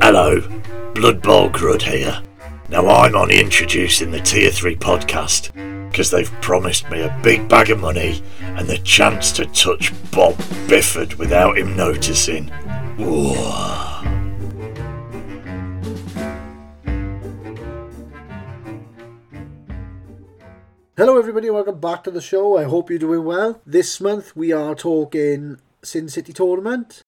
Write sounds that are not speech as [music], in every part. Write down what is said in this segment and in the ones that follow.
Hello, Blood Bowl Grud here. Now I'm only introducing the Tier 3 podcast because they've promised me a big bag of money and the chance to touch Bob Bifford without him noticing. Ooh. Hello, everybody. Welcome back to the show. I hope you're doing well. This month we are talking Sin City Tournament.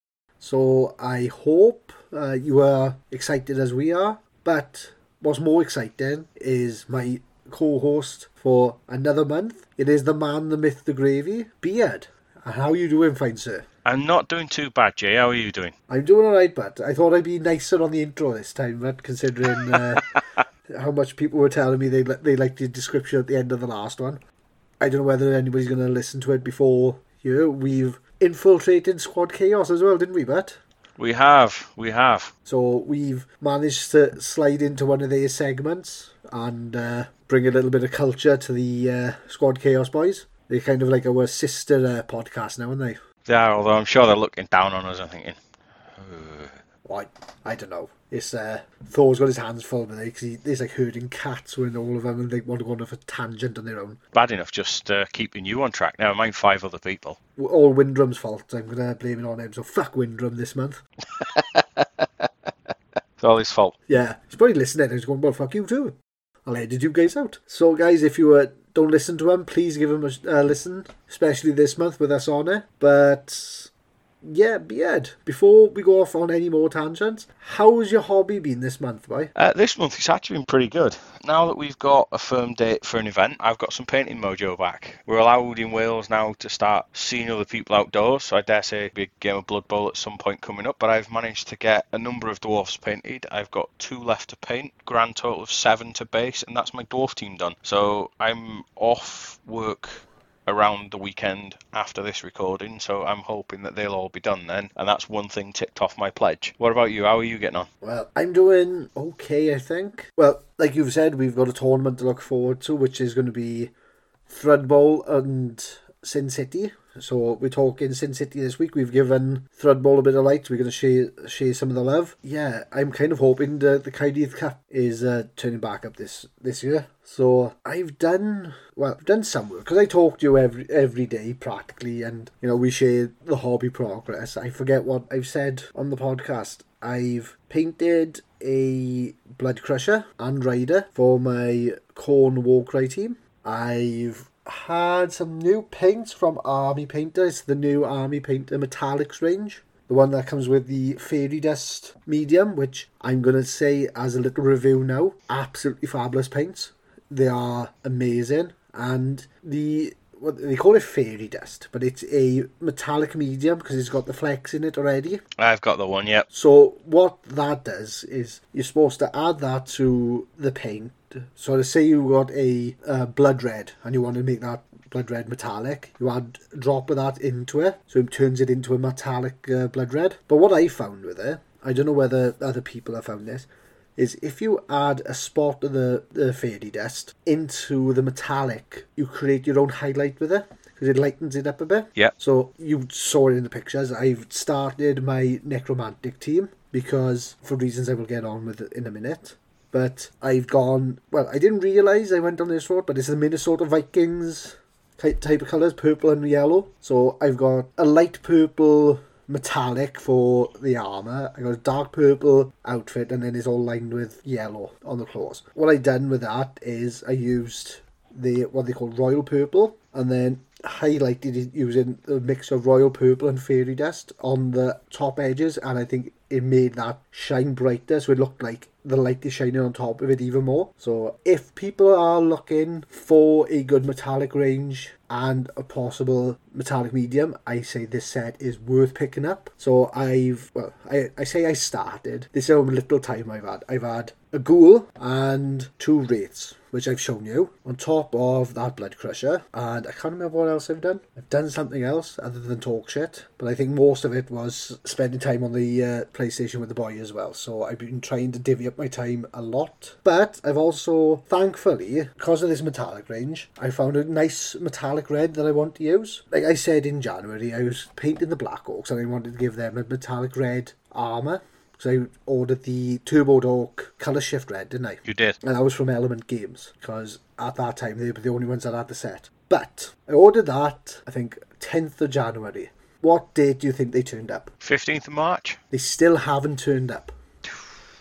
So I hope uh, you are excited as we are. But what's more exciting is my co host for another month. It is the man, the myth, the gravy, Beard. And How are you doing, fine sir? I'm not doing too bad, Jay. How are you doing? I'm doing alright, but I thought I'd be nicer on the intro this time, but considering uh, [laughs] how much people were telling me they they liked the description at the end of the last one. I don't know whether anybody's going to listen to it before you. We've infiltrated Squad Chaos as well, didn't we, But We have, we have. So we've managed to slide into one of their segments and uh, bring a little bit of culture to the uh, Squad Chaos boys. They're kind of like our sister uh, podcast now, aren't they? They are, although I'm sure they're looking down on us and thinking, I, I don't know. It's uh, Thor's got his hands full with it because he's like herding cats when all of them and they want to go on off a tangent on their own. bad enough just uh, keeping you on track. Never mind five other people. All Windrum's fault. I'm going to blame it on him. So fuck Windrum this month. [laughs] It's all his fault. Yeah, he's probably listening and he's going, well, fuck you too. I'll edit you guys out. So, guys, if you uh, don't listen to him, please give him a uh, listen, especially this month with us on it. But, yeah, Beard, before we go off on any more tangents, how's your hobby been this month, boy? Uh, this month it's actually been pretty good. Now that we've got a firm date for an event, I've got some painting mojo back. We're allowed in Wales now to start seeing other people outdoors, so I dare say a big game of Blood Bowl at some point coming up. But I've managed to get a number of dwarfs painted. I've got two left to paint, grand total of seven to base, and that's my dwarf team done. So I'm off work around the weekend after this recording, so I'm hoping that they'll all be done then, and that's one thing ticked off my pledge. What about you? How are you getting on? Well, I'm doing okay, I think. Well, like you've said, we've got a tournament to look forward to, which is going to be Thread Bowl and Sin City. So we're talking Sin City this week. We've given Threadball a bit of light. We're going to share share some of the love. Yeah, I'm kind of hoping that the Cardiff Cup is uh, turning back up this this year. So I've done well. I've done some work because I talk to you every every day practically, and you know we share the hobby progress. I forget what I've said on the podcast. I've painted a Blood Crusher and Rider for my Khorne Warcry team. I've had some new paints from Army Painter. It's the new Army Painter Metallics range. The one that comes with the Fairy Dust medium, which I'm going to say as a little review now. Absolutely fabulous paints. They are amazing. And the what they call it fairy dust, but it's a metallic medium because it's got the flex in it already. I've got the one, yep. So what that does is you're supposed to add that to the paint. So to say you got a uh, blood red and you want to make that blood red metallic, you add a drop of that into it, so it turns it into a metallic uh, blood red. But what I found with it, I don't know whether other people have found this, is if you add a spot of the, the fairy dust into the metallic, you create your own highlight with it because it lightens it up a bit. Yeah. So you saw it in the pictures. I've started my necromantic team because for reasons I will get on with in a minute. But I've gone well. I didn't realise I went on this road, but it's the Minnesota Vikings type of colours, purple and yellow. So I've got a light purple metallic for the armor. I got a dark purple outfit, and then it's all lined with yellow on the claws. What I done with that is I used the what they call royal purple, and then highlighted it using a mix of royal purple and fairy dust on the top edges, and I think it made that shine brighter, so it looked like the light is shining on top of it even more. So if people are looking for a good metallic range and a possible metallic medium, I say this set is worth picking up. So I've well, I, I say I started. This is how little time I've had. I've had a ghoul and two wraiths, which I've shown you, on top of that blood crusher. And I can't remember what else I've done. I've done something else other than talk shit, but I think most of it was spending time on the uh, PlayStation with the boy as well. So I've been trying to divvy up my time a lot. But I've also, thankfully, because of this metallic range, I found a nice metallic red that I want to use. Like I said in January, I was painting the Black Orcs and I wanted to give them a metallic red armour. because I ordered the Turbo Dork Colour Shift Red, didn't I? You did. And that was from Element Games because at that time they were the only ones that had the set. But I ordered that, I think, 10th of January. What date do you think they turned up? 15th of March. They still haven't turned up.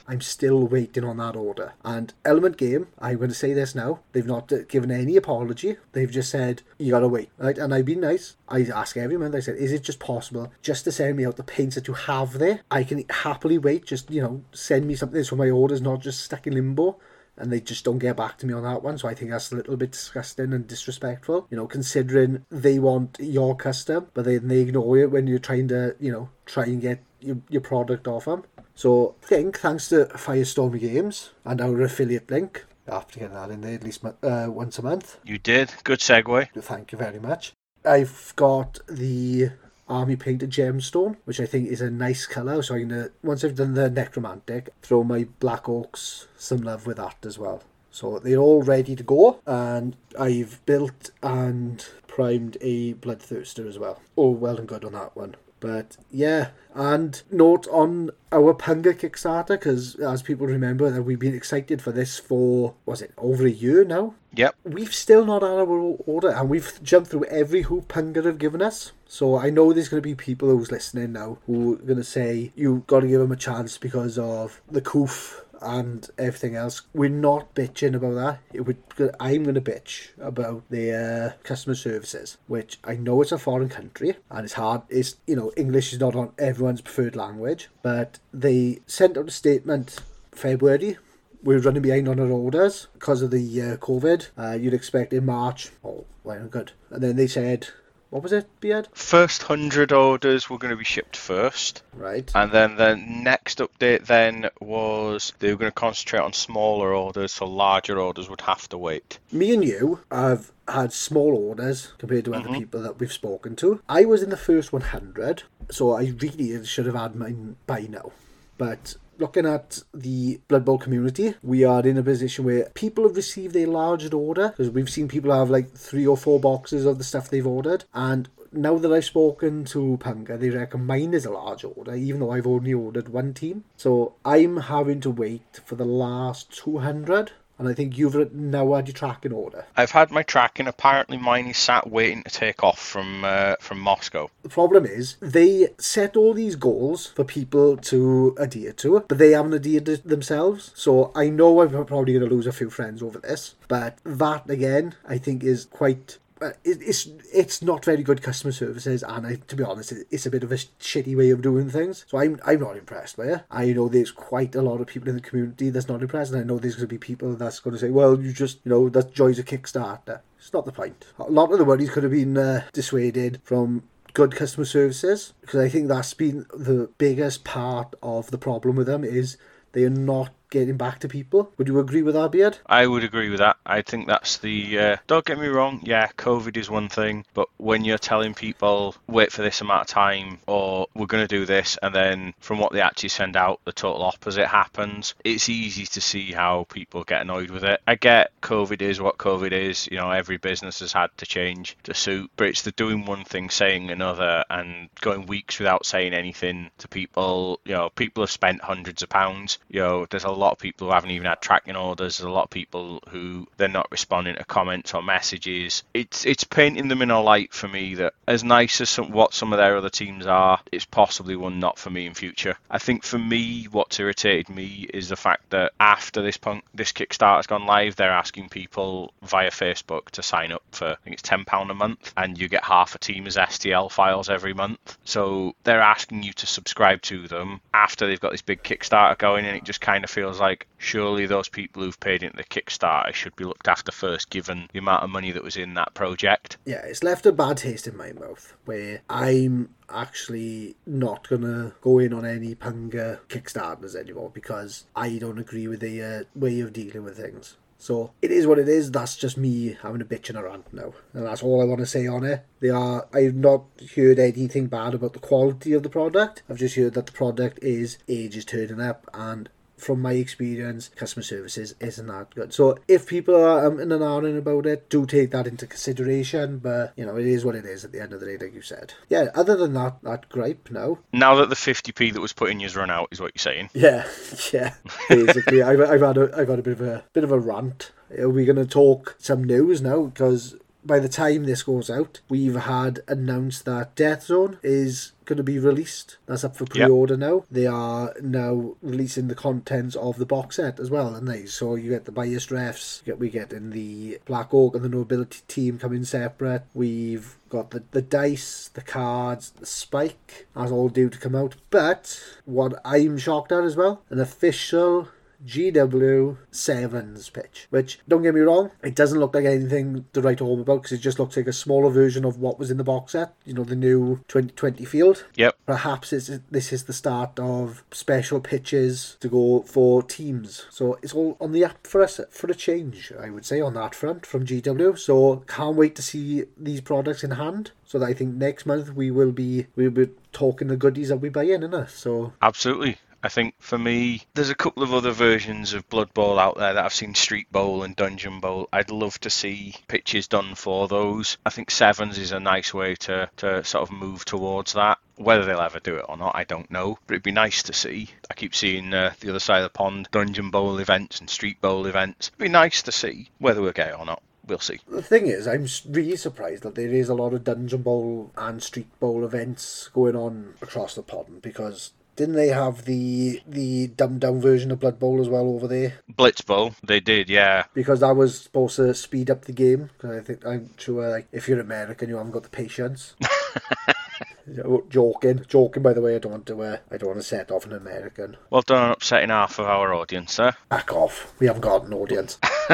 I'm still waiting on that order. And Element Game, I'm going to say this now, they've not given any apology. They've just said, you got to wait. Right? And I've been nice. I ask every month, I said, is it just possible just to send me out the paints that you have there? I can happily wait. Just, you know, send me something so my order's not just stuck in limbo and they just don't get back to me on that one. So I think that's a little bit disgusting and disrespectful. You know, considering they want your custom, but then they ignore it when you're trying to, you know, try and get your, your product off them. So I think thanks to Firestorm Games and our affiliate link, I have to get that in there at least uh, once a month. You did. Good segue. Thank you very much. I've got the Army Painter gemstone, which I think is a nice colour. So I'm gonna once I've done the necromantic, throw my black orcs some love with that as well. So they're all ready to go, and I've built and primed a bloodthirster as well. Oh, well and good on that one. But yeah, and note on our Punga Kickstarter, because as people remember, that we've been excited for this for, was it over a year now? Yep. We've still not had our order, and we've jumped through every hoop Punga have given us. So I know there's going to be people who's listening now who are going to say, you've got to give them a chance because of the coof and everything else. We're not bitching about that. It would, I'm going to bitch about the uh, customer services, which I know it's a foreign country and it's hard. It's you know English is not on everyone's preferred language, but they sent out a statement February. We're running behind on our orders because of the uh, COVID. Uh, you'd expect in March. Oh, well, good. And then they said what was it, Beard? First 100 orders were going to be shipped first. Right. And then the next update then was they were going to concentrate on smaller orders, so larger orders would have to wait. Me and you have had small orders compared to other mm-hmm. people that we've spoken to. I was in the first 100, so I really should have had mine by now. But looking at the Blood Bowl community, we are in a position where people have received a larger order because we've seen people have like three or four boxes of the stuff they've ordered, and now that I've spoken to Punga, they reckon mine is a large order, even though I've only ordered one team. So I'm having to wait for the last 200 and I think you've now had your tracking order. I've had my tracking. Apparently, mine is sat waiting to take off from uh, from Moscow. The problem is they set all these goals for people to adhere to, but they haven't adhered to themselves. So I know I'm probably going to lose a few friends over this, but that again, I think is quite it's it's not very good customer services, and I, to be honest, it's a bit of a shitty way of doing things. So I'm I'm not impressed by it. I know there's quite a lot of people in the community that's not impressed, and I know there's going to be people that's going to say, well, you just you know that joys a Kickstarter. It's not the point. A lot of the worries could have been uh, dissuaded from good customer services because I think that's been the biggest part of the problem with them is they are not getting back to people. Would you agree with that, Beard? I would agree with that. I think that's the. Uh, don't get me wrong. Yeah, COVID is one thing, but when you're telling people wait for this amount of time or we're going to do this, and then from what they actually send out, the total opposite happens, it's easy to see how people get annoyed with it. I get COVID is what COVID is. You know, every business has had to change to suit, but it's the doing one thing, saying another, and going weeks without saying anything to people. You know, people have spent hundreds of pounds. You know, there's a lot of people who haven't even had tracking orders. There's a lot of people who they're not responding to comments or messages. It's it's painting them in a light for me that as nice as some, what some of their other teams are, it's possibly one not for me in future. I think for me, what's irritated me is the fact that after this punk, this Kickstarter has gone live, they're asking people via Facebook to sign up for I think it's ten pound a month, and you get half a team as STL files every month. So they're asking you to subscribe to them after they've got this big Kickstarter going, and it just kind of feels feels like surely those people who've paid into the Kickstarter should be looked after first, given the amount of money that was in that project. Yeah, it's left a bad taste in my mouth where I'm actually not gonna go in on any Punga Kickstarters anymore because I don't agree with the uh, way of dealing with things. So it is what it is. That's just me having a bitch and a rant now, and that's all I want to say on it. They are. I've not heard anything bad about the quality of the product. I've just heard that the product is ages turning up, and from my experience, customer services isn't that good. So if people are um, in an ahhing about it, do take that into consideration. But you know, it is what it is at the end of the day, like you said. Yeah. Other than that, that gripe, no. Now that the 50p that was put in you's run out, is what you're saying. Yeah, [laughs] yeah. Basically, I've, I've had a I've had a bit of a bit of a rant. Are we going to talk some news now? Because by the time this goes out, we've had announced that Death Zone is going to be released. That's up for pre-order now. They are now releasing the contents of the box set as well, and they so you get the biased refs. Get, we get in the Black Orc and the Nobility team coming separate. We've got the, the dice, the cards, the spike. That's all due to come out. But what I'm shocked at as well, an official GW Sevens pitch, which don't get me wrong, it doesn't look like anything to write home about because it just looks like a smaller version of what was in the box set. You know, the new 2020 field. Yep. Perhaps it's, this is the start of special pitches to go for teams. So it's all on the up for us for a change, I would say, on that front from GW. So can't wait to see these products in hand. So that I think next month we will be we'll be talking the goodies that we buy in, innit? So Absolutely. I think for me, there's a couple of other versions of Blood Bowl out there that I've seen Street Bowl and Dungeon Bowl. I'd love to see pitches done for those. I think Sevens is a nice way to, to sort of move towards that. Whether they'll ever do it or not, I don't know. But it'd be nice to see. I keep seeing uh, the other side of the pond Dungeon Bowl events and Street Bowl events. It'd be nice to see whether we'll get it or not. We'll see. The thing is, I'm really surprised that there is a lot of Dungeon Bowl and Street Bowl events going on across the pond because didn't they have the the dumbed down version of Blood Bowl as well over there? Blitz Bowl, they did, yeah. Because that was supposed to speed up the game. Because I think I'm sure, like, if you're American, you haven't got the patience. [laughs] joking, joking. By the way, I don't want to. Uh, I don't want to set off an American. Well done on upsetting half of our audience, sir. Back off. We haven't got an audience. [laughs]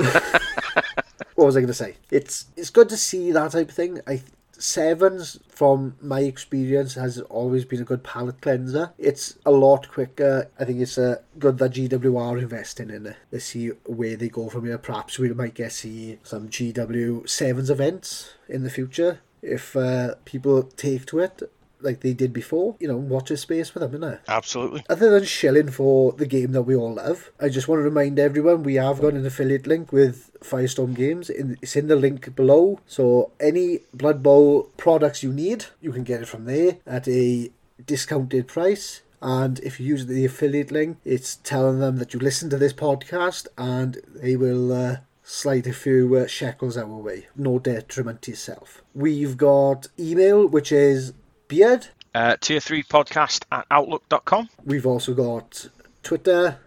what was I going to say? It's it's good to see that type of thing. I Sevens, from my experience, has always been a good palate cleanser. It's a lot quicker. I think it's uh, good that GW are investing in it. Let's see where they go from here. Perhaps we might get see some GW Sevens events in the future if uh, people take to it like they did before. You know, watch a space for them, innit? Absolutely. Other than shilling for the game that we all love, I just want to remind everyone we have got an affiliate link with Firestorm Games. In, it's in the link below. So any Blood Bowl products you need, you can get it from there at a discounted price. And if you use the affiliate link, it's telling them that you listen to this podcast and they will uh, slide a few uh, shekels our way. No detriment to yourself. We've got email, which is beard. Uh, tier 3 podcast at outlook.com. We've also got Twitter,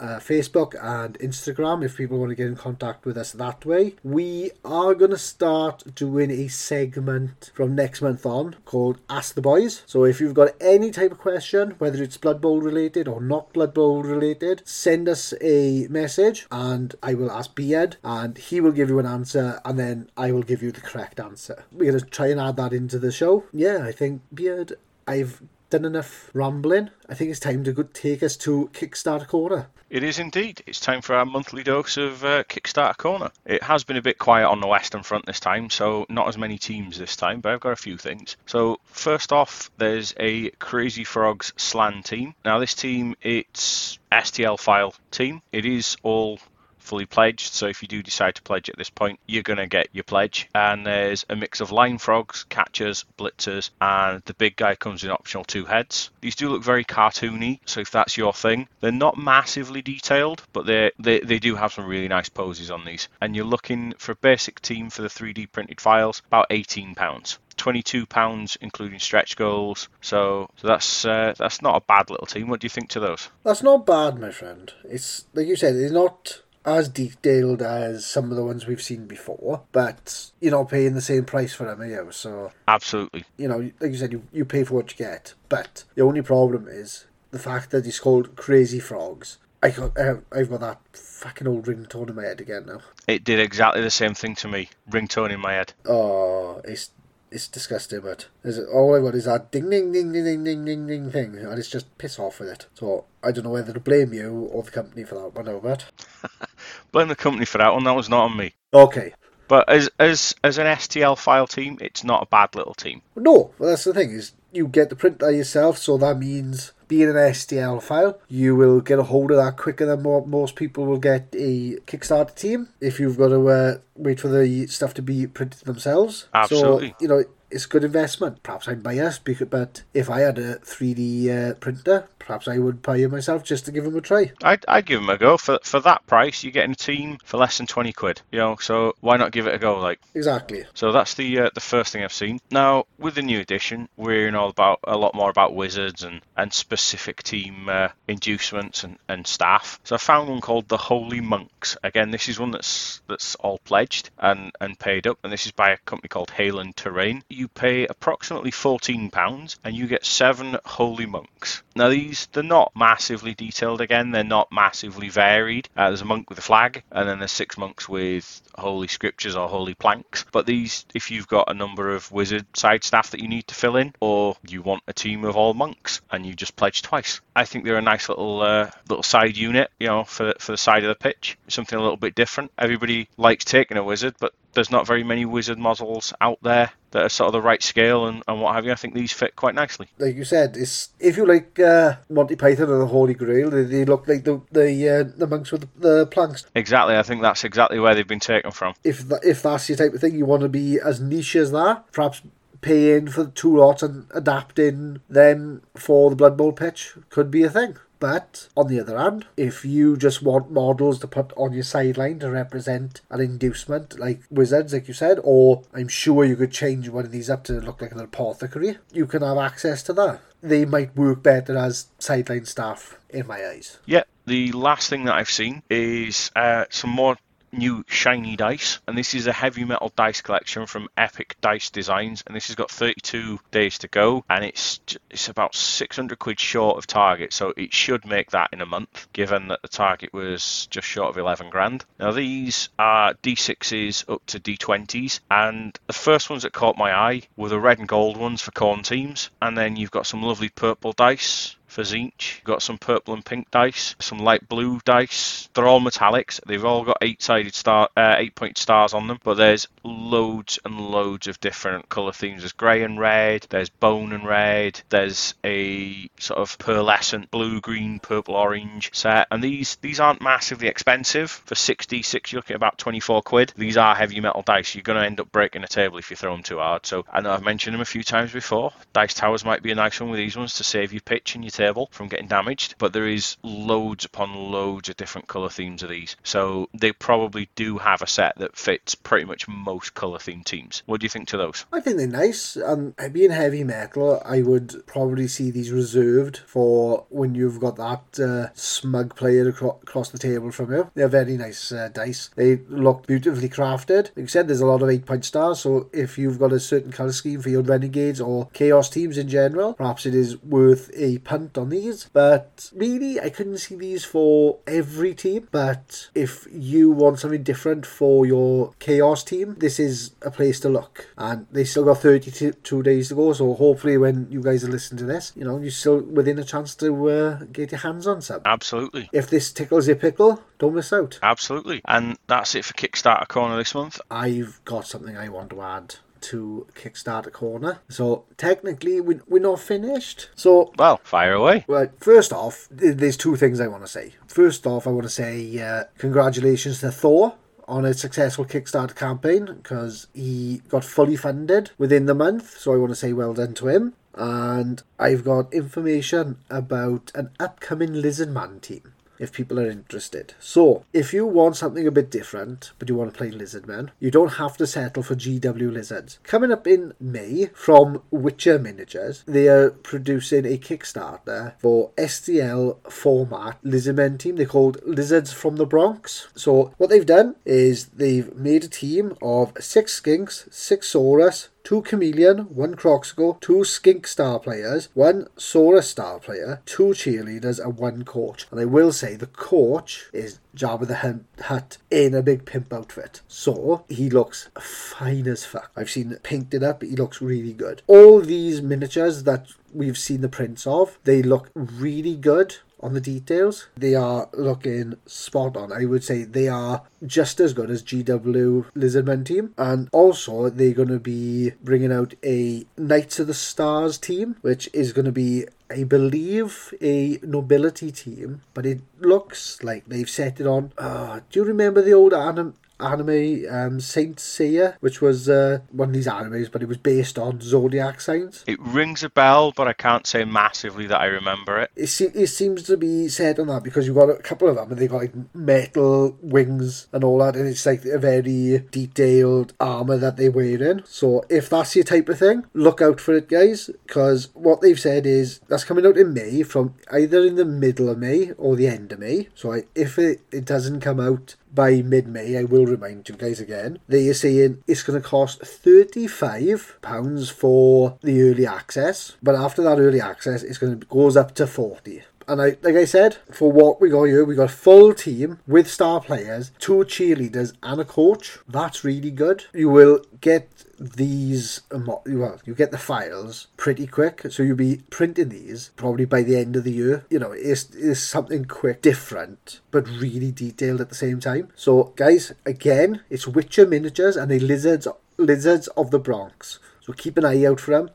uh, Facebook, and Instagram if people want to get in contact with us that way. We are going to start doing a segment from next month on called Ask the Boys. So if you've got any type of question, whether it's Blood Bowl related or not Blood Bowl related, send us a message and I will ask Beard and he will give you an answer and then I will give you the correct answer. We're going to try and add that into the show. Yeah, I think Beard, I've done enough rambling. I think it's time to go take us to Kickstarter Corner. It is indeed. It's time for our monthly dose of uh, Kickstarter Corner. It has been a bit quiet on the Western Front this time, so not as many teams this time, but I've got a few things. So, first off, there's a Crazy Frogs Slann team. Now, this team, it's STL file team. It is all fully pledged. So if you do decide to pledge at this point, you're going to get your pledge. And there's a mix of line frogs, catchers, blitzers, and the big guy comes in optional two heads. These do look very cartoony, so if that's your thing, they're not massively detailed, but they they they do have some really nice poses on these. And you're looking for a basic team for the 3D printed files, about 18 pounds. 22 pounds including stretch goals. So, so that's uh, that's not a bad little team. What do you think to those? That's not bad, my friend. It's like you said, it's not as detailed as some of the ones we've seen before, but you're not paying the same price for them, are you? So Absolutely. you know, like you said, you, you pay for what you get. But the only problem is the fact that it's called Crazy Frogs. I got, I've got that fucking old ringtone in my head again now. It did exactly the same thing to me. Ringtone in my head. Oh, it's it's disgusting, but is it, all I got is that ding ding ding ding ding ding ding ding thing, and it's just piss off with it. So I don't know whether to blame you or the company for that one, Albert. [laughs] Blame the company for that one. That was not on me. Okay. But as as as an STL file team, it's not a bad little team. No, well, that's the thing is you get the printer yourself, so that means being an STL file, you will get a hold of that quicker than more, most people will get a Kickstarter team if you've got to uh, wait for the stuff to be printed themselves. Absolutely. So, you know, it's a good investment. Perhaps I'm biased, because, but if I had a 3D uh, printer, perhaps I would buy it myself just to give them a try. I'd, I'd give them a go for for that price. You're getting a team for less than twenty quid. You know, so why not give it a go? Like, Exactly. so that's the uh, the first thing I've seen. Now with the new edition, we're in all about a lot more about wizards and and specific team uh, inducements and, and staff. So I found one called the Holy Monks. Again, this is one that's that's all pledged and and paid up, and this is by a company called Hayland Terrain. You pay approximately fourteen pounds, and you get seven Holy Monks. Now these they're not massively detailed. Again, they're not massively varied. Uh, there's a monk with a flag, and then there's six monks with holy scriptures or holy planks. But these, if you've got a number of wizard side staff that you need to fill in, or you want a team of all monks and you just pledge twice, I think they're a nice little uh, little side unit, you know, for for the side of the pitch. Something a little bit different. Everybody likes taking a wizard, but there's not very many wizard models out there that are sort of the right scale and, and what have you. I think these fit quite nicely. Like you said, it's if you like uh, Monty Python and the Holy Grail, they, they look like the the uh, the monks with the, the planks. Exactly, I think that's exactly where they've been taken from. If if that's your type of thing, you want to be as niche as that. Perhaps paying for the two lots and adapting them for the Blood Bowl pitch could be a thing. But on the other hand, if you just want models to put on your sideline to represent an inducement, like wizards, like you said, or I'm sure you could change one of these up to look like an apothecary, you can have access to that. They might work better as sideline staff, in my eyes. Yeah, the last thing that I've seen is uh, some more new shiny dice, and this is a heavy metal dice collection from Epic Dice Designs, and this has got 32 days to go, and it's it's about 600 quid short of target, so it should make that in a month, given that the target was just short of 11 grand. Now these are D6s up to D20s, and the first ones that caught my eye were the red and gold ones for Khorne teams, and then you've got some lovely purple dice for Tzeentch. Got some purple and pink dice, some light blue dice. They're all metallics. They've all got eight-sided star, uh, eight-point stars on them. But there's loads and loads of different color themes. There's grey and red. There's bone and red. There's a sort of pearlescent blue, green, purple, orange set. And these these aren't massively expensive. For 66, you're looking at about 24 quid. These are heavy metal dice. You're going to end up breaking a table if you throw them too hard. So I know I've mentioned them a few times before. Dice towers might be a nice one with these ones to save you pitch and your from getting damaged. But there is loads upon loads of different color themes of these. So they probably do have a set that fits pretty much most color themed teams. What do you think to those? I think they're nice, and being heavy metal, I would probably see these reserved for when you've got that uh, smug player acro- across the table from you. They're very nice uh, dice. They look beautifully crafted. Like you said, there's a lot of eight point stars, so if you've got a certain colour scheme for your renegades or chaos teams in general, perhaps it is worth a punt on these. But really, I couldn't see these for every team. But if you want something different for your chaos team, this is a place to look. And they still got 32 days to go, so hopefully when you guys are listening to this, you know, you're still within a chance to uh, get your hands on some. Absolutely. If this tickles your pickle, don't miss out. Absolutely. And that's it for Kickstarter Corner this month. I've got something I want to add to Kickstarter Corner. So technically, we, we're not finished. So Well, fire away. Well, first off, there's two things I want to say. First off, I want to say uh, congratulations to Thor on a successful Kickstarter campaign because he got fully funded within the month. So I want to say well done to him. And I've got information about an upcoming Lizardman team. If people are interested. So, if you want something a bit different, but you want to play Lizardman, you don't have to settle for GW Lizards. Coming up in May from Witcher Miniatures, they are producing a Kickstarter for STL format Lizardmen team. They're called Lizards from the Bronx. So, what they've done is they've made a team of six skinks, six saurus, two chameleon, one Kroxigor, two skink star players, one Saurus star player, two cheerleaders, and one coach. And I will say the coach is Jabba the Hutt in a big pimp outfit. So he looks fine as fuck. I've seen it painted up, he looks really good. All these miniatures that we've seen the prints of, they look really good on the details. They are looking spot on. I would say they are just as good as GW Lizardmen team. And also, they're going to be bringing out a Knights of the Stars team, which is going to be I believe a nobility team, but it looks like they've set it on. Uh, do you remember the old anim- anime um, Saint Seiya, which was uh, one of these animes, but it was based on zodiac signs. It rings a bell, but I can't say massively that I remember it. It, se- it seems to be set on that because you've got a couple of them and they've got like metal wings and all that, and it's like a very detailed armor that they wear in. So if that's your type of thing, look out for it, guys, because what they've said is that's coming out in May from either in the middle of May or the end of May. So I, if it, it doesn't come out by mid May, I will remind you guys again. They are saying it's going to cost £35 for the early access, but after that early access, it's going to goes up to 40 and I, like I said, for what we got here, we got full team with star players, two cheerleaders, and a coach. That's really good. You will get these, um, well, you get the files pretty quick, so you'll be printing these probably by the end of the year. You know, it's, it's something quick, different, but really detailed at the same time. So, guys, again, it's Witcher miniatures and the lizards, lizards of the Bronx. So keep an eye out for them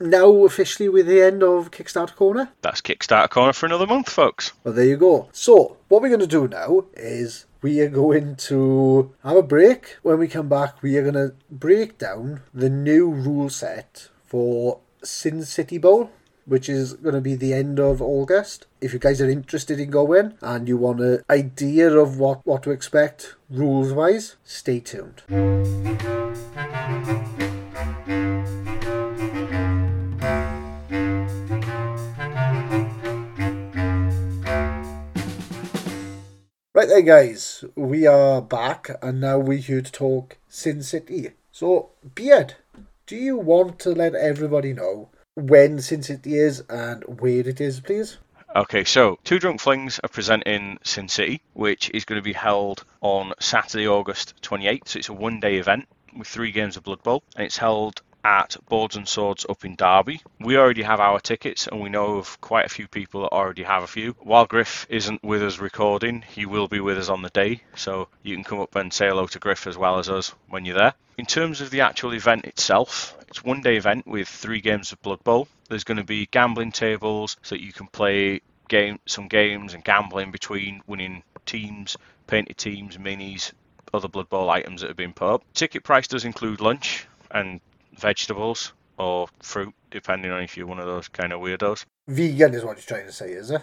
now officially with the end of Kickstarter Corner. That's Kickstarter Corner for another month, folks. Well, there you go. So, what we're going to do now is we are going to have a break. When we come back, we are going to break down the new rule set for Sin City Bowl. Which is going to be the end of August. If you guys are interested in going and you want an idea of what, what to expect rules wise, stay tuned. Right there, guys, we are back, and now here to talk Sin City. So, Beard, do you want to let everybody know when Sin City is and where it is, please? Okay, so Two Drunk Flings are presenting Sin City, which is going to be held on Saturday, August 28th. So it's a one day event with three games of Blood Bowl, and it's held at Boards and Swords up in Derby. We already have our tickets and we know of quite a few people that already have a few. While Griff isn't with us recording, he will be with us on the day, so you can come up and say hello to Griff as well as us when you're there. In terms of the actual event itself, it's one day event with three games of Blood Bowl. There's going to be gambling tables so that you can play game some games and gamble in between winning teams, painted teams, minis, other Blood Bowl items that have been put up. Ticket price does include lunch and vegetables or fruit, depending on if you're one of those kind of weirdos. Vegan is what you're trying to say, is it?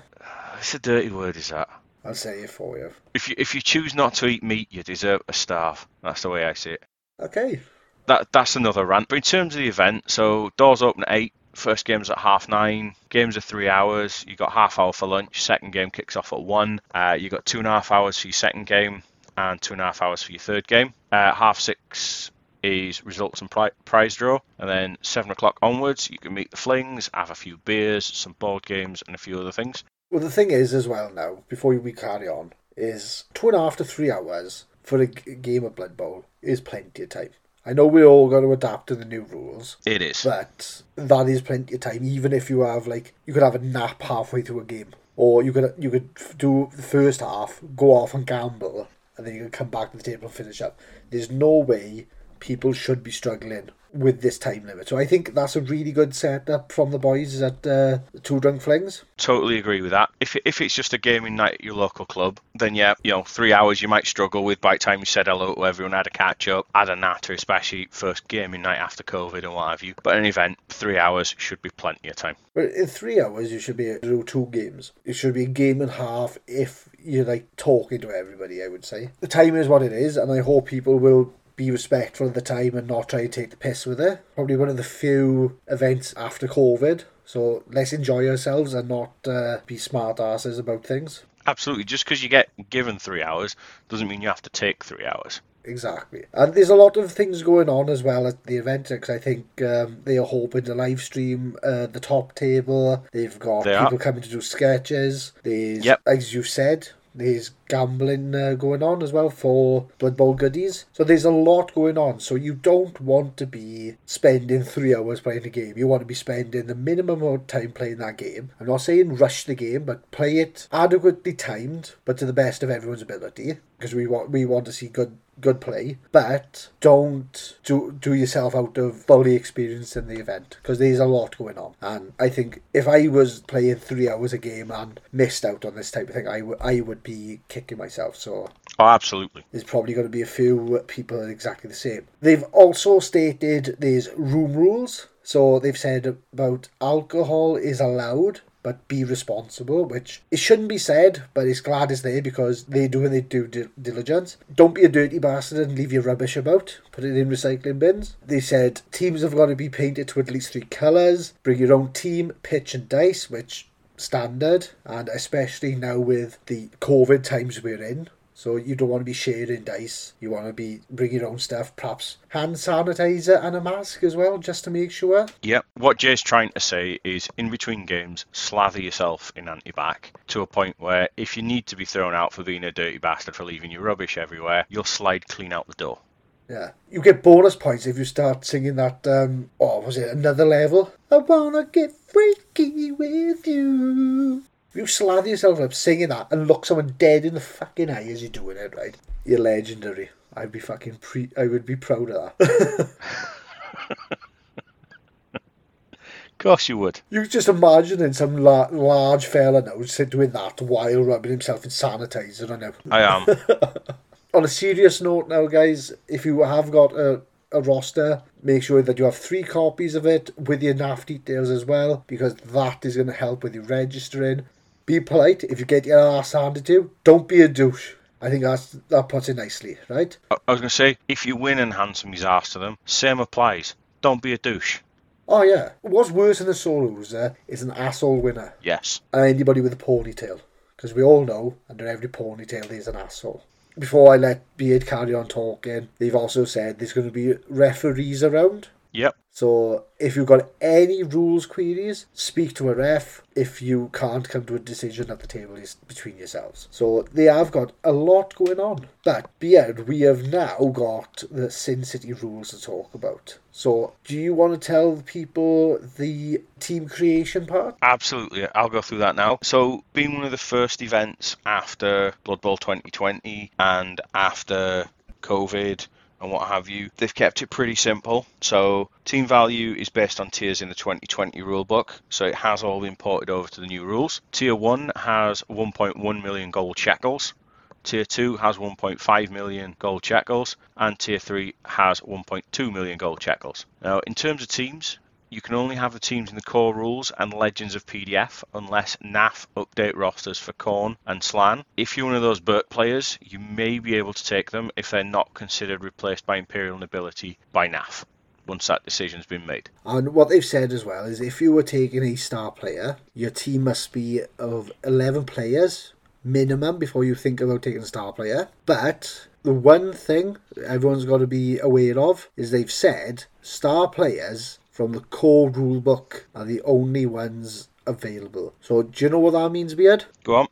It's a dirty word, is that? I'll say it for you. If you if you choose not to eat meat, you deserve a starve. That's the way I see it. Okay. That that's another rant. But in terms of the event, so doors open at eight. First game's at half nine. Games are three hours. You got half hour for lunch. Second game kicks off at one. Uh, you got two and a half hours for your second game and two and a half hours for your third game. Uh, half six is results and pri- prize draw, and then seven o'clock onwards, you can meet the flings, have a few beers, some board games, and a few other things. Well, the thing is, as well, now before we carry on, is two and a half to three hours for a g- game of Blood Bowl is plenty of time. I know we're all going to adapt to the new rules, It is. but that is plenty of time. Even if you have like, you could have a nap halfway through a game, or you could you could do the first half, go off and gamble, and then you can come back to the table and finish up. There's no way people should be struggling with this time limit. So I think that's a really good setup from the boys at uh, Two Drunk Flings. Totally agree with that. If if it's just a gaming night at your local club, then yeah, you know, three hours you might struggle with. By the time you said hello to everyone, had a catch up, had a natter, especially first gaming night after COVID and what have you. But in an event, three hours should be plenty of time. But in three hours, you should be able to do two games. It should be a game and a half if you're like talking to everybody. I would say the time is what it is, and I hope people will be respectful of the time and not try to take the piss with it. Probably one of the few events after COVID. So let's enjoy ourselves and not uh, be smart asses about things. Absolutely. Just because you get given three hours doesn't mean you have to take three hours. Exactly. And there's a lot of things going on as well at the event because I think um, they are hoping to live stream uh, the top table. They've got They are. people coming to do sketches. There's, Yep. as you said, There's gambling uh, going on as well for Blood Bowl goodies. So there's a lot going on. So you don't want to be spending three hours playing a game. You want to be spending the minimum amount of time playing that game. I'm not saying rush the game, but play it adequately timed, but to the best of everyone's ability. Because we want we want to see good good play, but don't do, do yourself out of fully experiencing the event because there's a lot going on. And I think if I was playing three hours a game and missed out on this type of thing, I, w- I would be kicking myself. So Oh, absolutely. there's probably going to be a few people that are exactly the same. They've also stated there's room rules. So they've said about alcohol is allowed, but be responsible, which it shouldn't be said, but it's glad it's there because they do when they do di- diligence. Don't be a dirty bastard and leave your rubbish about. Put it in recycling bins. They said teams have got to be painted to at least three colours. Bring your own team, pitch and dice, which standard, and especially now with the COVID times we're in. So you don't want to be sharing dice. You want to be bring your own stuff, perhaps hand sanitizer and a mask as well, just to make sure. Yep. What Jay's trying to say is in between games, slather yourself in anti-bac to a point where if you need to be thrown out for being a dirty bastard for leaving your rubbish everywhere, you'll slide clean out the door. Yeah. You get bonus points if you start singing that, um, oh, was it another level? I wanna get freaky with you. You slather yourself up singing that and look someone dead in the fucking eye as you're doing it, right? You're legendary. I'd be fucking pre. I would be proud of that. Of [laughs] course you would. you just imagining some la- large fella now doing that while rubbing himself in sanitizer I know. I am. [laughs] on a serious note now, guys, if you have got a, a roster, make sure that you have three copies of it with your NAF details as well, because that is going to help with you registering. Be polite. If you get your ass handed to you, don't be a douche. I think that's that puts it nicely, right? I I was going to say, if you win and hand somebody's ass to them, same applies. Don't be a douche. Oh yeah. What's worse than a solo loser is an asshole winner Yes. and anybody with a ponytail, because we all know under every ponytail there's an asshole. Before I let Beard carry on talking, they've also said there's going to be referees around. Yep. So if you've got any rules queries, speak to a ref. If you can't come to a decision at the table, is between yourselves. So they have got a lot going on. But Beard, we have now got the Sin City rules to talk about. So do you want to tell the people the team creation part? Absolutely, I'll go through that now. So, being one of the first events after Blood Bowl 2020 and after COVID and what have you, they've kept it pretty simple. So, team value is based on tiers in the 2020 rulebook, so it has all been ported over to the new rules. Tier 1 has 1.1 million gold shekels. Tier 2 has 1.5 million gold shekels, and Tier 3 has 1.2 million gold shekels. Now, in terms of teams, you can only have the teams in the core rules and legends of PDF unless NAF update rosters for Khorne and Slann. If you're one of those Burt players, you may be able to take them if they're not considered replaced by Imperial Nobility by NAF once that decision's been made. And what they've said as well is if you were taking a star player, your team must be of 11 players minimum before you think about taking a star player. But the one thing everyone's got to be aware of is they've said star players from the core rulebook are the only ones available. So do you know what that means, Beard? Go on.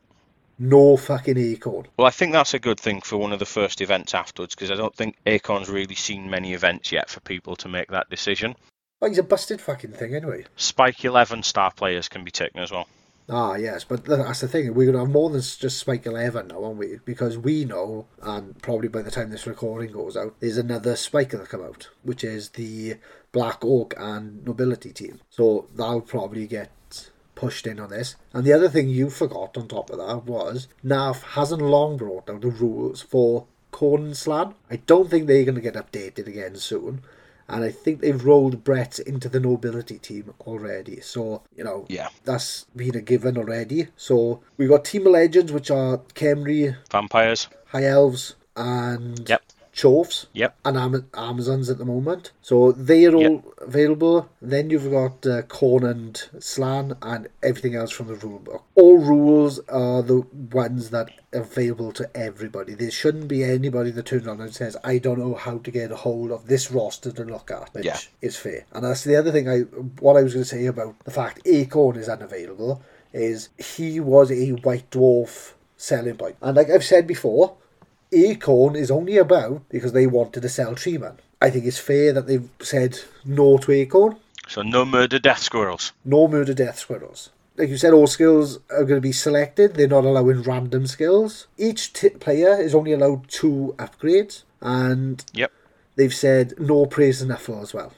No fucking Akhorne. Well, I think that's a good thing for one of the first events afterwards because I don't think Akhorne's really seen many events yet for people to make that decision. Well, he's a busted fucking thing anyway. Spike 11 star players can be taken as well. Ah, yes, but that's the thing. We're going to have more than just Spike 11 now, aren't we? Because we know, and probably by the time this recording goes out, there's another Spike that'll come out, which is the Black Orc and Nobility team. So that'll probably get pushed in on this. And the other thing you forgot on top of that was NAF hasn't long brought out the rules for Khorne and I don't think they're going to get updated again soon. And I think they've rolled Brett into the nobility team already. So, you know, Yeah. that's been a given already. So we've got Team of Legends, which are Khemri, Vampires. High Elves, and Yep. Chofs. Yep. And Am- Amazons at the moment. So they are all Yep. available. Then you've got uh, Khorne and Slann and everything else from the rule book. All rules are the ones that are available to everybody. There shouldn't be anybody that turns on and says, I don't know how to get a hold of this roster to look at, which Yeah. is fair. And that's the other thing I what I was going to say about the fact Akhorne is unavailable is he was a White Dwarf selling point. And like I've said before, Akhorne is only about because they wanted to sell tree man. I think it's fair that they've said no to Akhorne, So no murder death squirrels. no murder death squirrels. Like you said, all skills are going to be selected. They're not allowing random skills. Each t- player is only allowed two upgrades, and Yep. they've said no praise and as well.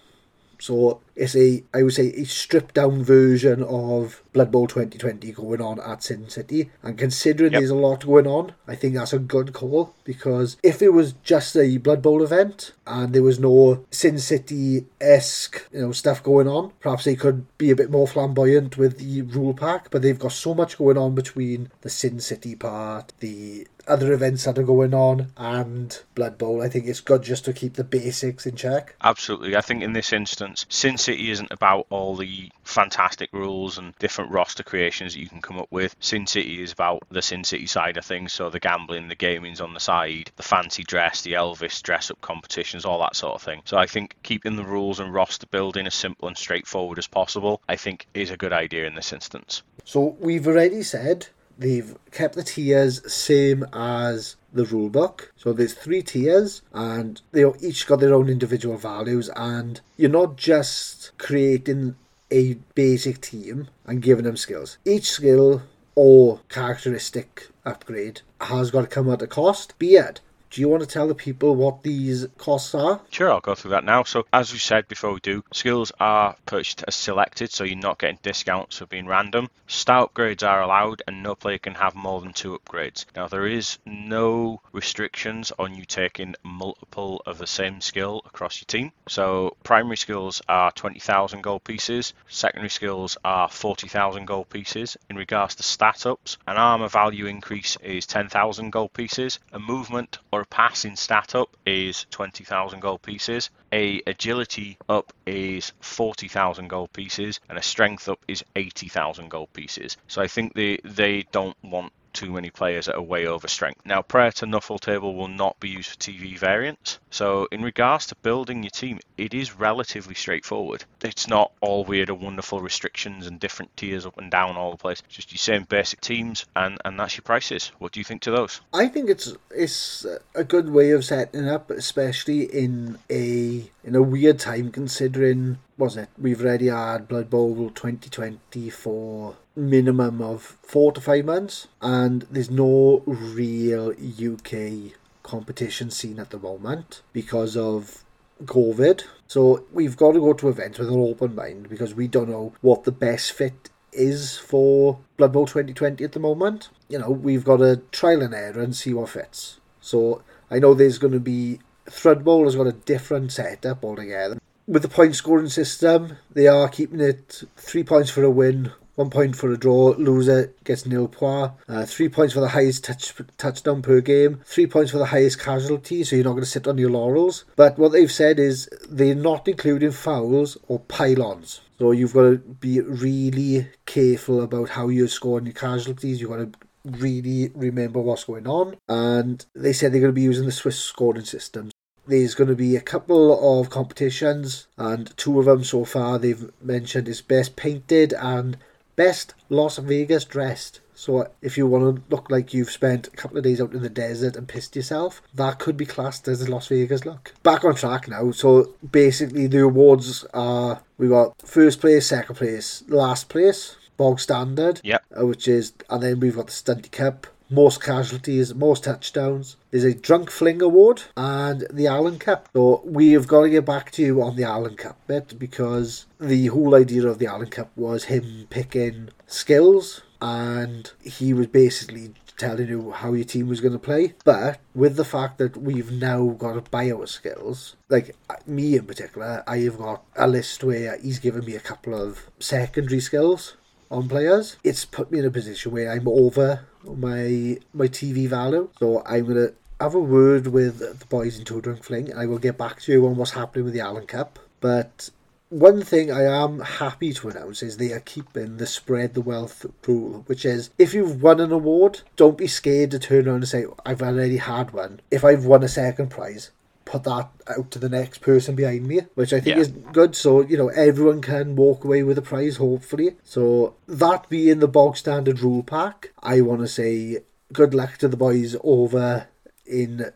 So it's a, I would say, a stripped down version of Blood Bowl 2020 going on at Sin City. And considering Yep. there's a lot going on, I think that's a good call because if it was just a Blood Bowl event and there was no Sin City esque, you know, stuff going on, perhaps they could be a bit more flamboyant with the rule pack. But they've got so much going on between the Sin City part, the other events that are going on, and Blood Bowl. I think it's good just to keep the basics in check. Absolutely. I think in this instance, Sin City isn't about all the fantastic rules and different roster creations that you can come up with. Sin City is about the Sin City side of things, so the gambling, the gaming's on the side, the fancy dress, the Elvis dress up competitions, all that sort of thing. So I think keeping the rules and roster building as simple and straightforward as possible, I think is a good idea in this instance. So we've already said they've kept the tiers same as the rulebook. So there's three tiers, and they each got their own individual values. And you're not just creating a basic team and giving them skills. Each skill or characteristic upgrade has got to come at a cost, be it do you want to tell the people what these costs are? Sure, I'll go through that now. So, as we said before we do, skills are purchased as selected, so you're not getting discounts for being random. Star upgrades are allowed, and no player can have more than two upgrades. Now, there is no restrictions on you taking multiple of the same skill across your team. So, primary skills are 20,000 gold pieces, secondary skills are 40,000 gold pieces. In regards to stat ups, an armor value increase is 10,000 gold pieces, a movement or a passing stat up is 20,000 gold pieces, a agility up is 40,000 gold pieces, and a strength up is 80,000 gold pieces. So I think they they don't want too many players that are way over strength. Now, prayer to Nuffle table will not be used for TV variants. So, in regards to building your team, it is relatively straightforward. It's not all weird and wonderful restrictions and different tiers up and down all the place. Just your same basic teams, and and that's your prices. What do you think to those? I think it's it's a good way of setting up, especially in a in a weird time considering was it we've already had Blood Bowl 2020 for minimum of four to five months, and there's no real UK competition scene at the moment because of COVID. So we've got to go to events with an open mind because we don't know what the best fit is for Blood Bowl 2020 at the moment. You know, we've got to trial and error and see what fits. So I know there's going to be Thread Bowl has got a different setup altogether. With the point scoring system, they are keeping it three points for a win, one point for a draw. Loser gets nil points. Uh, three points for the highest touch, touchdown per game. Three points for the highest casualty, so you're not going to sit on your laurels. But what they've said is they're not including fouls or pylons. So you've got to be really careful about how you're scoring your casualties. You've got to really remember what's going on. And they said they're going to be using the Swiss scoring system. There's going to be a couple of competitions, and two of them so far they've mentioned is best painted and best Las Vegas dressed. So if you want to look like you've spent a couple of days out in the desert and pissed yourself, that could be classed as a Las Vegas look. Back on track now. So basically the awards are we got first place, second place, last place, bog standard. Yep. uh, Which is and then we've got the Stunty Cup, most casualties, most touchdowns. There's a Drunk Fling Award and the Allen Cup. So we've got to get back to you on the Allen Cup bit because the whole idea of the Allen Cup was him picking skills and he was basically telling you how your team was going to play. But with the fact that we've now got to buy our skills, like uh, me in particular, I have got a list where he's given me a couple of secondary skills on players. It's put me in a position where I'm over my my TV value. So I'm gonna have a word with the boys in Two Fling. I will get back to you on what's happening with the Allen Cup. But one thing I am happy to announce is they are keeping the spread the wealth rule, which is if you've won an award, don't be scared to turn around and say, I've already had one. If I've won a second prize, put that out to the next person behind me, which I think Yeah. is good. So, you know, everyone can walk away with a prize, hopefully. So, that being the bog standard rule pack, I want to say good luck to the boys over in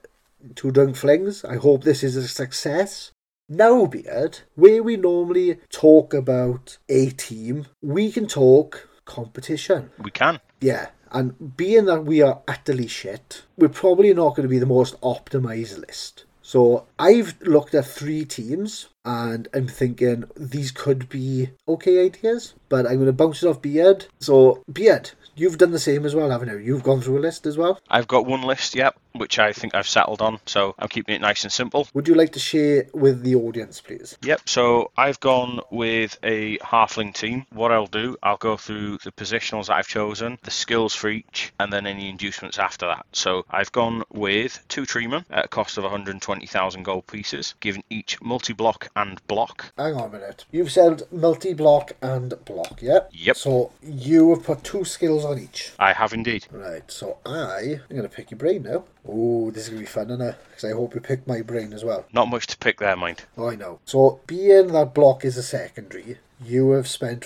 Two Drunk Flings. I hope this is a success. Now, Beard, where we normally talk about a team, we can talk competition. We can. Yeah, and being that we are utterly shit, we're probably not going to be the most optimized list. So I've looked at three teams and I'm thinking these could be okay ideas, but I'm going to bounce it off Beard. So, Beard, you've done the same as well, haven't you? You've gone through a list as well. I've got one list, yep, which I think I've settled on, so I'm keeping it nice and simple. Would you like to share with the audience, please? Yep, so I've gone with a halfling team. What I'll do, I'll go through the positionals that I've chosen, the skills for each, and then any inducements after that. So I've gone with two treemen at a cost of 120,000 gold pieces, giving each multi block and block. Hang on a minute. You've said multi block and block, yeah? Yep. So you have put two skills on each. I have indeed. Right, so I am going to pick your brain now. Oh, this is going to be fun, isn't it? Because I hope you pick my brain as well. Not much to pick there, mind. Oh, I know. So, being that block is a secondary, you have spent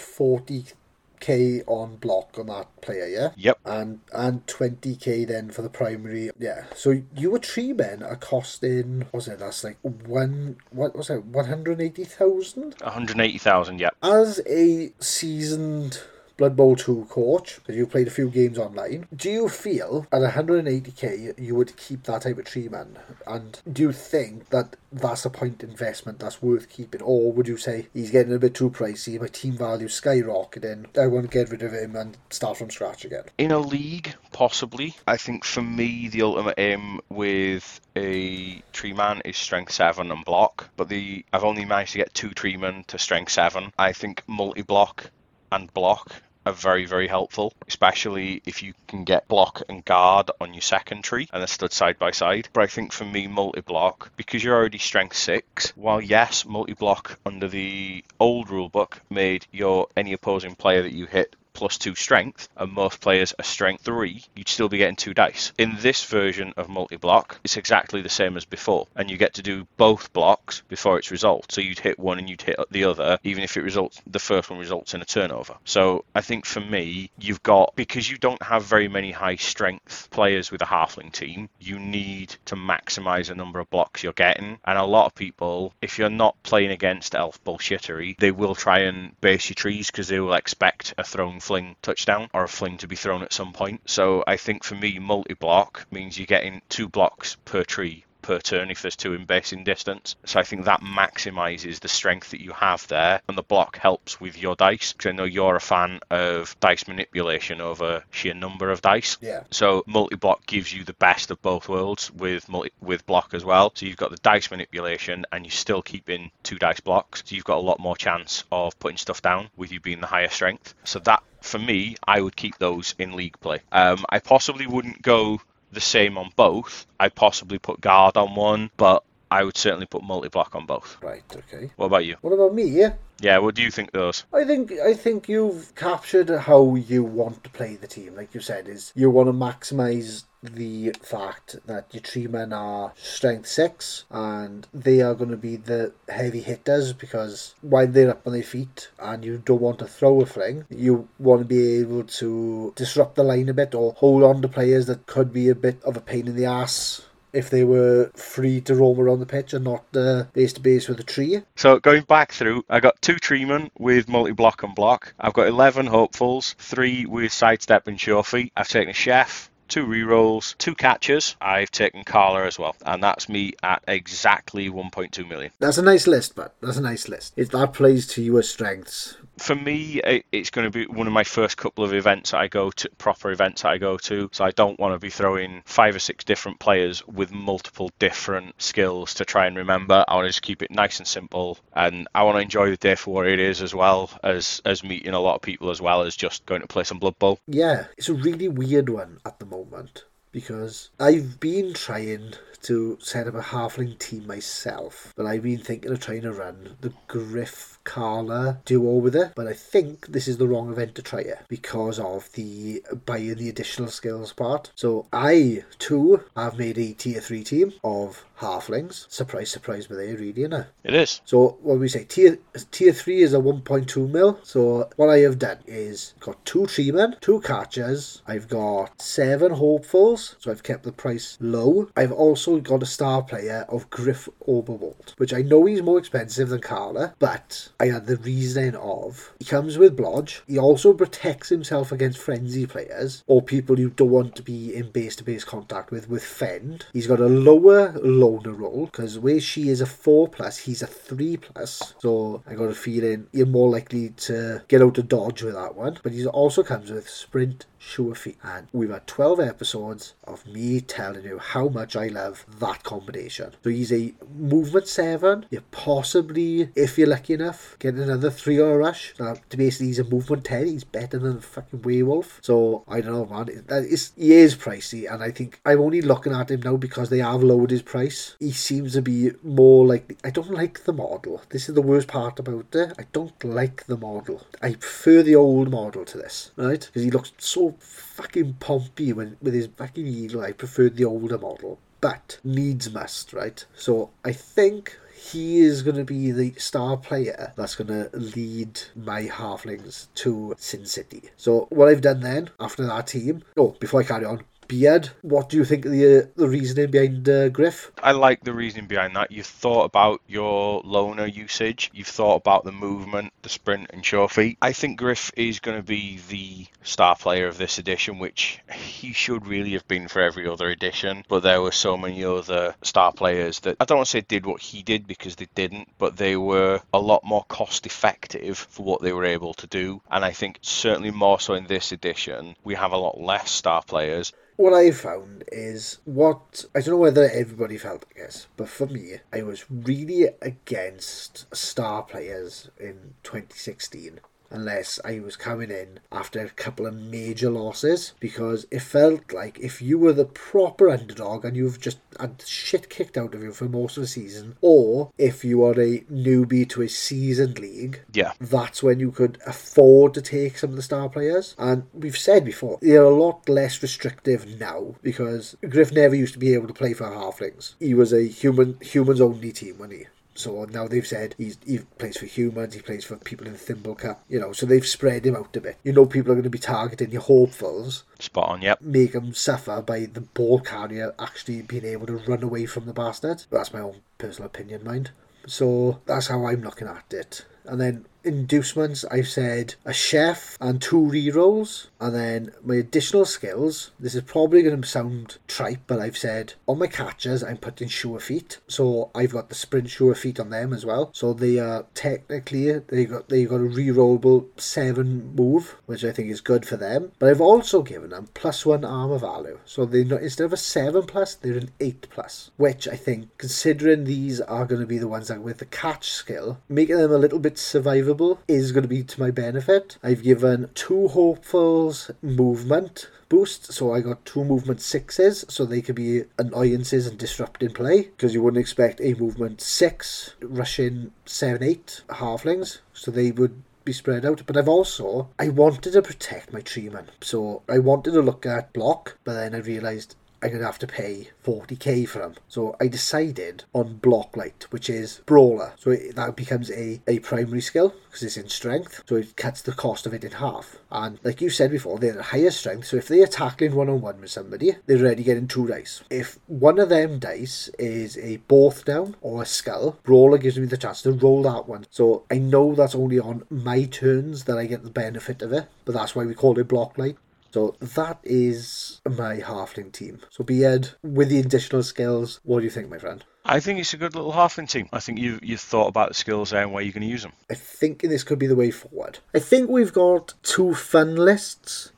40k on block on that player, yeah? Yep. And and 20k then for the primary, yeah. So you were tree men are costing, what was it? That's like one, what was it? 180,000? 180,000, yep. As a seasoned Blood Bowl 2 coach, because you've played a few games online, do you feel at 180k you would keep that type of tree man? And do you think that that's a point investment that's worth keeping? Or would you say he's getting a bit too pricey, my team value skyrocketing, I want to get rid of him and start from scratch again? In a league, possibly. I think for me, the ultimate aim with a tree man is strength 7 and block, but the I've only managed to get two tree men to strength 7. I think multi block and block are very, very helpful, especially if you can get block and guard on your second tree and they're stood side by side. But I think for me, multi block, because you're already strength six, while yes, multi block under the old rulebook made your any opposing player that you hit plus two strength, and most players are strength three, you'd still be getting two dice. In this version of multi block, it's exactly the same as before, and you get to do both blocks before it's resolved. So you'd hit one and you'd hit the other, even if it results the first one results in a turnover. So I think for me, you've got because you don't have very many high strength players with a halfling team, you need to maximize the number of blocks you're getting. And a lot of people, if you're not playing against elf bullshittery, they will try and base your trees because they will expect a thrown fling touchdown or a fling to be thrown at some point. So I think for me, multi block means you're getting two blocks per tree per turn if there's two in basing distance. So I think that maximizes the strength that you have there, and the block helps with your dice. Because I know you're a fan of dice manipulation over sheer number of dice. Yeah. So multi-block gives you the best of both worlds with multi- with block as well. So you've got the dice manipulation, and you're still keeping two dice blocks. So you've got a lot more chance of putting stuff down with you being the higher strength. So that for me, I would keep those in league play. Um, I possibly wouldn't go the same on both. I'd possibly put guard on one, but I would certainly put multi block on both. Right, okay. What about you? What about me, yeah? Yeah, what do you think those? I think I think you've captured how you want to play the team. Like you said, is you want to maximise the fact that your tree men are strength six and they are going to be the heavy hitters because while they're up on their feet and you don't want to throw a fling, you want to be able to disrupt the line a bit or hold on to players that could be a bit of a pain in the ass if they were free to roam around the pitch and not uh, base to base with a tree. So going back through, I got two treemen with multi-block and block. I've got 11 hopefuls, three with sidestep and sure feet. I've taken a chef, two rerolls, two catches. I've taken Karla as well, and that's me at exactly 1.2 million. That's a nice list, but that's a nice list. If that plays to your strengths. For me, it's going to be one of my first couple of events that I go to, proper events that I go to. So I don't want to be throwing five or six different players with multiple different skills to try and remember. I want to just keep it nice and simple, and I want to enjoy the day for what it is, as well as as meeting a lot of people, as well as just going to play some Blood Bowl. Yeah, it's a really weird one at the moment because I've been trying to set up a halfling team myself, but I've been thinking of trying to run the Griff Karla duo with it. But I think this is the wrong event to try it because of the buying the additional skills part. So I too have made a tier three team of halflings. Surprise, surprise, but they really, know. It is. So what we say, tier tier three is a 1.2 mil. So what I have done is got two treemen, two catchers. I've got seven hopefuls, so I've kept the price low. I've also got a star player of Griff Oberwald, which I know he's more expensive than Karla, but I had the reasoning of he comes with Blodge. He also protects himself against frenzy players or people you don't want to be in base to base contact with with Fend. He's got a lower loner roll because where she is a four plus, he's a three plus. So I got a feeling you're more likely to get out of dodge with that one. But he also comes with sprint, sure feet. And we've had 12 episodes of me telling you how much I love that combination. So he's a movement 7. You possibly, if you're lucky enough, get another 3 or rush. So basically, he's a movement 10. He's better than a fucking werewolf. So I don't know, man. Is, he is pricey. And I think I'm only looking at him now because they have lowered his price. He seems to be more like. I don't like the model. This is the worst part about it. I don't like the model. I prefer the old model to this, right? Because he looks so fucking Pompey when with his fucking eagle. I preferred the older model, but needs must, right? So I think he is going to be the star player that's going to lead my halflings to Sin City. So what I've done then after that team, oh, before I carry on, Beard, what do you think the uh, the reasoning behind uh, Griff? I like the reasoning behind that. You've thought about your loner usage. You've thought about the movement, the sprint, and sure feet. I think Griff is going to be the star player of this edition, which he should really have been for every other edition. But there were so many other star players that I don't want to say did what he did because they didn't, but they were a lot more cost effective for what they were able to do. And I think certainly more so in this edition, we have a lot less star players what I found is what I don't know whether everybody felt, I guess, but for me, I was really against star players in 2016 unless I was coming in after a couple of major losses because it felt like if you were the proper underdog and you've just had shit kicked out of you for most of the season, or if you are a newbie to a seasoned league, yeah, that's when you could afford to take some of the star players. And we've said before, they're a lot less restrictive now because Griff never used to be able to play for halflings. He was a human humans only team, wasn't he? So now they've said he's, he plays for humans, he plays for people in the Thimble Cup, you know, so they've spread him out a bit. You know, people are going to be targeting your hopefuls. Spot on, yep. Make them suffer by the ball carrier actually being able to run away from the bastards. That's my own personal opinion, mind. So that's how I'm looking at it. And then inducements, I've said a chef and two rerolls. And then my additional skills, this is probably going to sound tripe, but I've said on my catches, I'm putting sure feet. So I've got the sprint sure feet on them as well. So they are technically, they got they got a rerollable seven move, which I think is good for them. But I've also given them plus one armor value. So they instead of a seven plus, they're an eight plus, which I think, considering these are going to be the ones that with the catch skill, making them a little bit survivable is going to be to my benefit. I've given two hopefuls movement boost, so I got two movement sixes, so they could be annoyances and disrupting play, because you wouldn't expect a movement six rushing seven eight halflings, so they would be spread out. But I've also I wanted to protect my treeman, so I wanted to look at block, but then I realised I'm going to have to pay 40k for them. So I decided on Block Light, which is Brawler. So it, that becomes a, a primary skill because it's in strength. So it cuts the cost of it in half. And like you said before, they're higher strength. So if they're tackling one on one with somebody, they're already getting two dice. If one of them dice is a both down or a skull, Brawler gives me the chance to roll that one. So I know that's only on my turns that I get the benefit of it. But that's why we call it Block Light. So that is my halfling team. So Beard, with the additional skills, what do you think, my friend? I think it's a good little halfling team. I think you you've thought about the skills there and where you're going to use them. I think this could be the way forward. I think we've got two fun lists.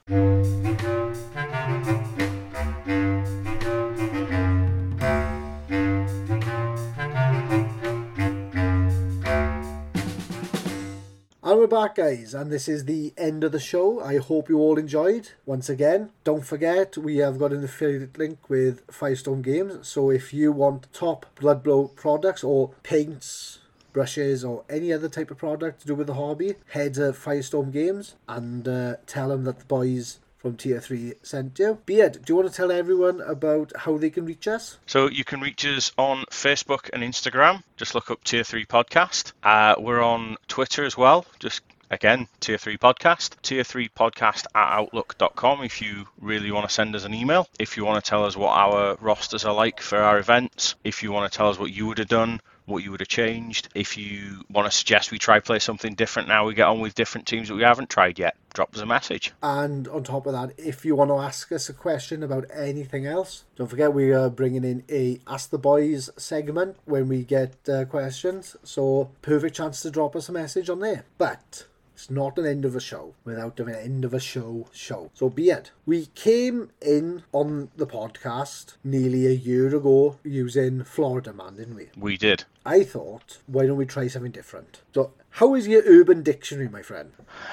Back, guys, and this is the end of the show. I hope you all enjoyed. Once again, don't forget we have got an affiliate link with Firestone Games. So if you want top Blood Bowl products or paints, brushes, or any other type of product to do with the hobby, head to Firestone Games and uh, tell them that the boys from Tier 3 sent you. Beard, do you want to tell everyone about how they can reach us? So you can reach us on Facebook and Instagram. Just look up Tier 3 Podcast. Uh, we're on Twitter as well. Just again, Tier 3 Podcast. Tier 3 Podcast at Outlook.com if you really want to send us an email. If you want to tell us what our rosters are like for our events. If you want to tell us what you would have done what you would have changed. If you want to suggest we try play something different now we get on with different teams that we haven't tried yet, drop us a message. And on top of that, if you want to ask us a question about anything else, don't forget we are bringing in a Ask the Boys segment when we get uh, questions. So perfect chance to drop us a message on there. But it's not an end of a show without an end of a show show. So be it. We came in on the podcast nearly a year ago using Florida Man, didn't we? We did. I thought, why don't we try something different? So, how is your urban dictionary, my friend?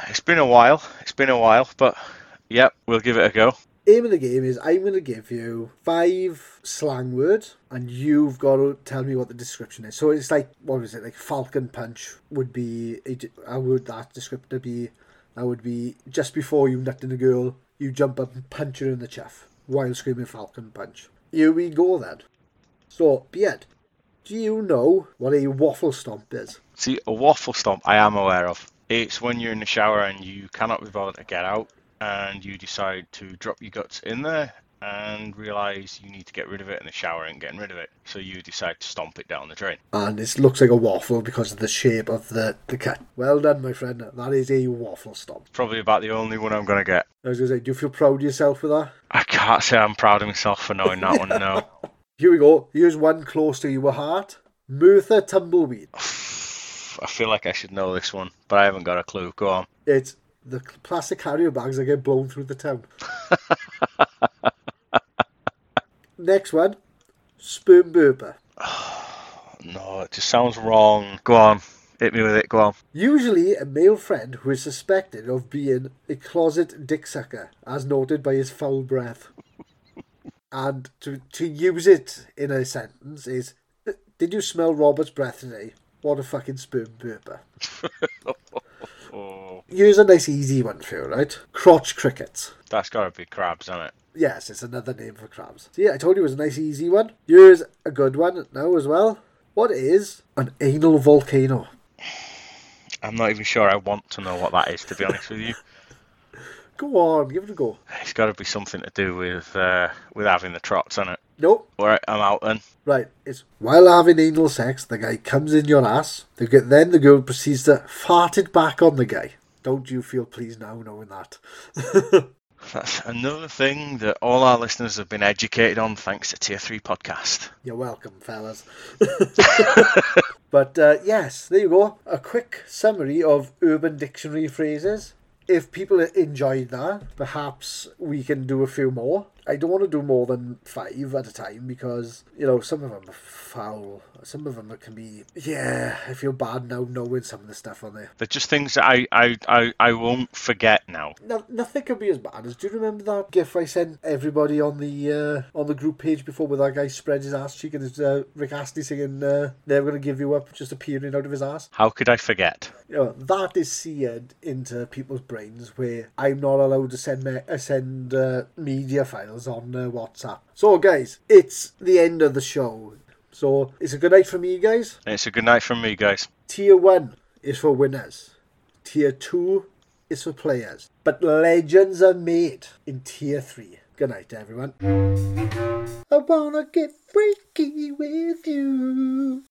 It's been a while. It's been a while, but yep, we'll give it a go aim of the game is I'm going to give you five slang words and you've got to tell me what the description is. So it's like, what is it? Like Falcon Punch would be, how would that descriptor be? That would be just before you nut in a girl, you jump up and punch her in the chuff while screaming Falcon Punch. Here we go then. So, Piet, do you know what a waffle stomp is? See, a waffle stomp I am aware of. It's when you're in the shower and you cannot be bothered to get out and you decide to drop your guts in there and realize you need to get rid of it in the shower and getting rid of it. So you decide to stomp it down the drain. And it looks like a waffle because of the shape of the, the cut. Well done, my friend. That is a waffle stomp. Probably about the only one I'm going to get. I was going to say, do you feel proud of yourself for that? I can't say I'm proud of myself for knowing that one, no. [laughs] Here we go. Here's one close to your heart. Merthyr Tumbleweed. [sighs] I feel like I should know this one, but I haven't got a clue. Go on. It's the plastic carrier bags that get blown through the town. [laughs] Next one, sperm burper. [sighs] no, it just sounds wrong. Go on, hit me with it. Go on. Usually, a male friend who is suspected of being a closet dick sucker, as noted by his foul breath. and to to use it in a sentence is, "Did you smell Robert's breath today? What a fucking sperm burper." [laughs] Oh. Here's a nice easy one for you, right? Crotch crickets. That's got to be crabs, isn't it? Yes, it's another name for crabs. See, I told you it was a nice easy one. Here's a good one now as well. What is an anal volcano? [sighs] I'm not even sure I want to know what that is, to be honest with you. [laughs] Go on, give it a go. It's got to be something to do with uh, with having the trots, isn't it? Nope. Alright, I'm out then. Right, it's while having anal sex, the guy comes in your ass. The, then the girl proceeds to fart it back on the guy. Don't you feel pleased now knowing that? [laughs] That's another thing that all our listeners have been educated on thanks to Tier 3 Podcast. You're welcome, fellas. [laughs] but uh, yes, there you go. A quick summary of Urban Dictionary phrases. If people enjoyed that, perhaps we can do a few more. I don't want to do more than five at a time because, you know, some of them are foul. Some of them can be, yeah, I feel bad now knowing some of the stuff on there. They're just things that I, I, I, I won't forget now. No, nothing can be as bad as, do you remember that gif I sent everybody on the uh, on the group page before where that guy spread his ass cheek and his uh, Rick Astley singing, uh, Never Gonna Give You Up, just appearing out of his ass? How could I forget? You know, that is seared into people's brains where I'm not allowed to send, me- uh, send uh, media files on uh, WhatsApp. So, guys, it's the end of the show. So, it's a good night from me, guys. It's a good night from me, guys. Tier 1 is for winners, Tier 2 is for players. But legends are made in Tier 3. Good night, everyone. I wanna get freaky with you.